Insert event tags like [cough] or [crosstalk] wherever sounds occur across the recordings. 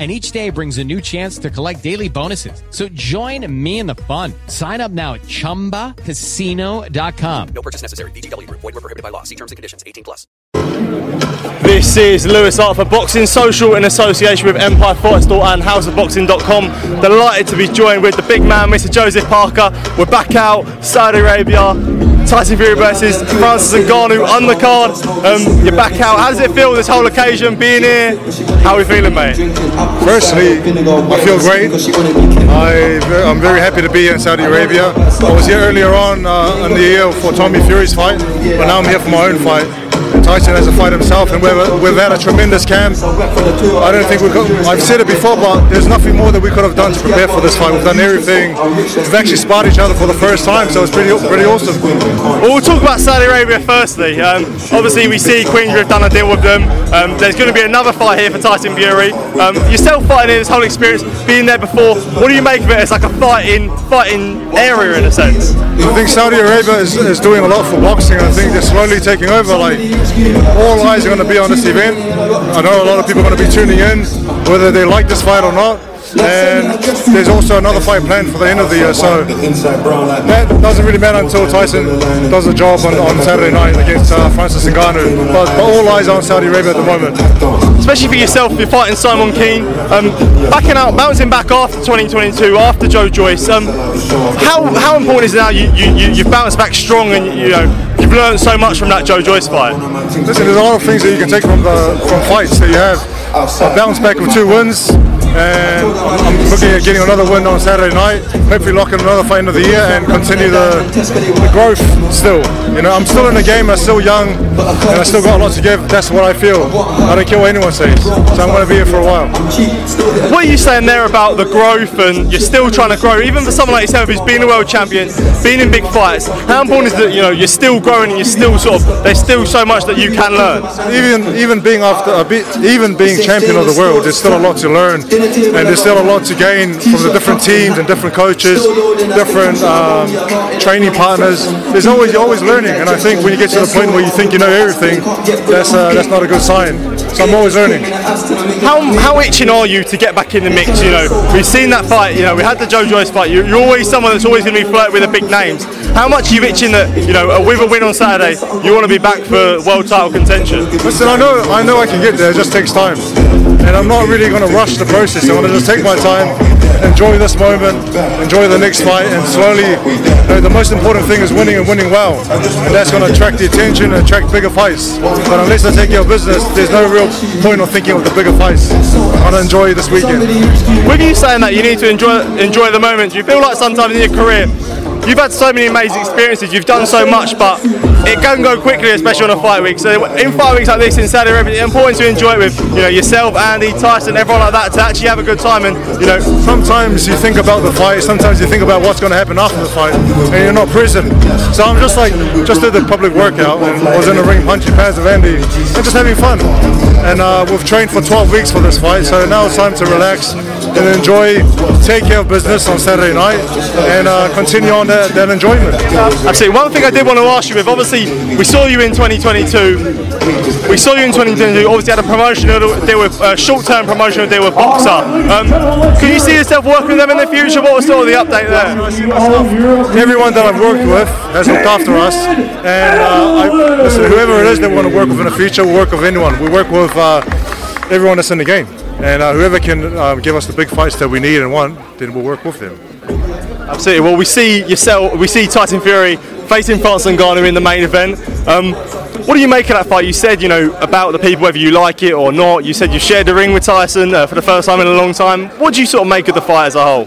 and each day brings a new chance to collect daily bonuses. So join me in the fun. Sign up now at ChumbaCasino.com. No purchase necessary. VGW. Void were prohibited by law. See terms and conditions. 18 plus. This is Louis Hart for Boxing Social in association with Empire Fight Store and HouseOfBoxing.com. Delighted to be joined with the big man, Mr. Joseph Parker. We're back out, Saudi Arabia. Tyson Fury versus Francis Ngannou on the card. Um, you're back out. How does it feel this whole occasion being here? How are we feeling, mate? Firstly, I feel great. I, I'm very happy to be here in Saudi Arabia. I was here earlier on uh, in the year for Tommy Fury's fight, but now I'm here for my own fight. Tyson has a fight himself, and we've, we've had a tremendous camp. I don't think we could. I've said it before, but there's nothing more that we could have done to prepare for this fight. We've done everything. We've actually sparred each other for the first time, so it's pretty, pretty awesome. Well, we'll talk about Saudi Arabia firstly. Um, obviously, we see Queensberry have done a deal with them. Um, there's going to be another fight here for Tyson Fury. Um, yourself fighting in this whole experience, being there before. What do you make of it as like a fighting, fighting area in a sense? I think Saudi Arabia is, is doing a lot for boxing, and I think they're slowly taking over. Like all eyes are going to be on this event. I know a lot of people are going to be tuning in, whether they like this fight or not. And there's also another fight planned for the end of the year, so that doesn't really matter until Tyson does a job on, on Saturday night against uh, Francis Ngannou. But, but all eyes are on Saudi Arabia at the moment. Especially for yourself, you're fighting Simon Kean, um, backing out, bouncing back after 2022, after Joe Joyce. Um, how how important is it now you, you, you you've bounced back strong and you know you've learned so much from that Joe Joyce fight? Listen, there's a lot of things that you can take from the from fights that you have. I bounced back with two wins, and I'm looking at getting another win on Saturday night. Hopefully, lock in another fight of the year and continue the, the growth. Still, you know, I'm still in the game. I'm still young, and I still got a lot to give. That's what I feel. I don't care what anyone says. So I'm going to be here for a while. What are you saying there about the growth and you're still trying to grow? Even for someone like yourself who's been a world champion, been in big fights, how important is that you know you're still growing and you're still sort of there's still so much that you can learn. Even even being after a bit, even being champion of the world, there's still a lot to learn, and there's still a lot to gain from the different teams and different coaches, different um, training partners. There's always you're always learning, and I think when you get to the point where you think you know everything, that's uh, that's not a good sign. So I'm always learning. How how itching are you to get back in the mix? You know, we've seen that fight. You know, we had the Joe Joyce fight. You're, you're always someone that's always going to be flirting with the big names. How much are you itching that you know with a win on Saturday, you want to be back for world title contention? Listen, I know I know I can get there. It just takes time, and I'm not really going to rush the process. I want to just take my time, enjoy this moment, enjoy the next fight, and slowly. You know, the most important thing is winning and winning well, and that's going to attract the attention and attract bigger fights. But unless I take your business, there's no real point of thinking of the bigger fights. I want to enjoy this weekend. With you saying that you need to enjoy enjoy the moment, do you feel like sometimes in your career you've had so many amazing experiences, you've done so much, but it can go quickly, especially on a fight week. So in fight weeks like this in Saudi Arabia, it's important to enjoy it with you know yourself, Andy, Tyson, everyone like that to actually have a good time and you know. Sometimes you think about the fight, sometimes you think about what's going to happen after the fight, and you're not prison. So I'm just like, just did the public workout and was in the ring punching pads with Andy and just having fun. And uh, we've trained for 12 weeks for this fight, so now it's time to relax and enjoy, take care of business on Saturday night, and uh, continue on that, that enjoyment. Absolutely. One thing I did want to ask you with, obviously, we saw you in 2022. We saw you in 2022. Obviously, had a promotional deal with a short-term promotional deal with Boxxer. Um, can you see yourself working with them in the future? What was sort of the update there? Everyone that I've worked with has looked after us, and uh, I, listen, whoever it is that we want to work with in the future, we'll work with anyone. We work with uh, everyone that's in the game, and uh, whoever can uh, give us the big fights that we need and want, then we'll work with them. Absolutely. Well, we see yourself. We see Tyson Fury facing Francis Ngannou in the main event. Um, what do you make of that fight? You said, you know, about the people, whether you like it or not. You said you shared the ring with Tyson uh, for the first time in a long time. What do you sort of make of the fight as a whole?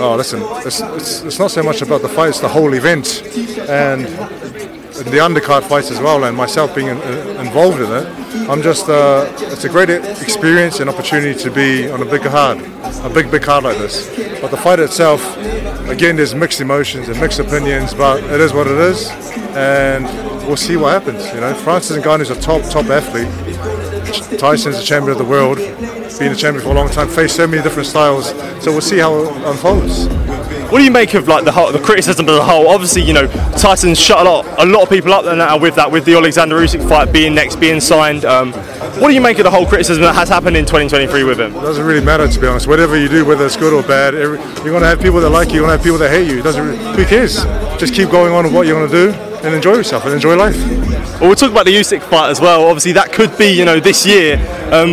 Oh, listen, it's, it's, it's not so much about the fight; it's the whole event, and the undercard fights as well, and myself being in, involved in it. I'm just, uh, it's a great experience and opportunity to be on a big card, a big, big card like this. But the fight itself, again, there's mixed emotions and mixed opinions, but it is what it is, and we'll see what happens. You know, Francis Ngannou is a top, top athlete. Tyson's a champion of the world, been a champion for a long time, faced so many different styles. So we'll see how it unfolds. What do you make of like the whole, the criticism as a whole? Obviously, you know, Tyson's shut a lot, a lot of people up there now with that, with the Alexander Usyk fight being next, being signed. Um, what do you make of the whole criticism that has happened in 2023 with him? It doesn't really matter to be honest. Whatever you do, whether it's good or bad, every, you're going to have people that like you. You're going to have people that hate you. It doesn't. Really, who cares? Just keep going on with what you're going to do and enjoy yourself and enjoy life. Well, we'll talk about the Usyk fight as well. Obviously, that could be, you know, this year. Um,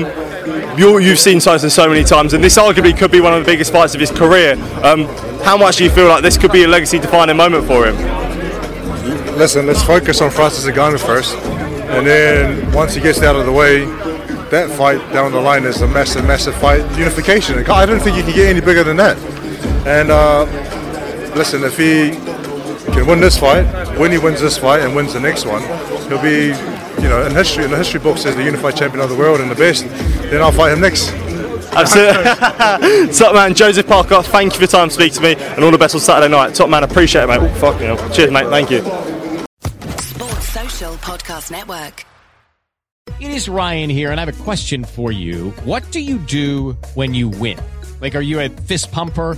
you have seen Tyson so many times, and this arguably could be one of the biggest fights of his career. Um, how much do you feel like this could be a legacy-defining moment for him? Listen, let's focus on Francis Ngannou first, and then once he gets out of the way, that fight down the line is a massive, massive fight. Unification. I don't think you can get any bigger than that. And uh, listen, if he can win this fight, when he wins this fight and wins the next one, he'll be, you know, in history, in the history books as the unified champion of the world and the best. Then I'll fight him next. Absolutely. [laughs] Top man, Joseph Parker, thank you for your time to speak to me and all the best on Saturday night. Top man, appreciate it, mate. Oh, fuck, you know. Cheers, mate. Thank you. Sports Social Podcast Network. It is Ryan here, and I have a question for you. What do you do when you win? Like, are you a fist pumper?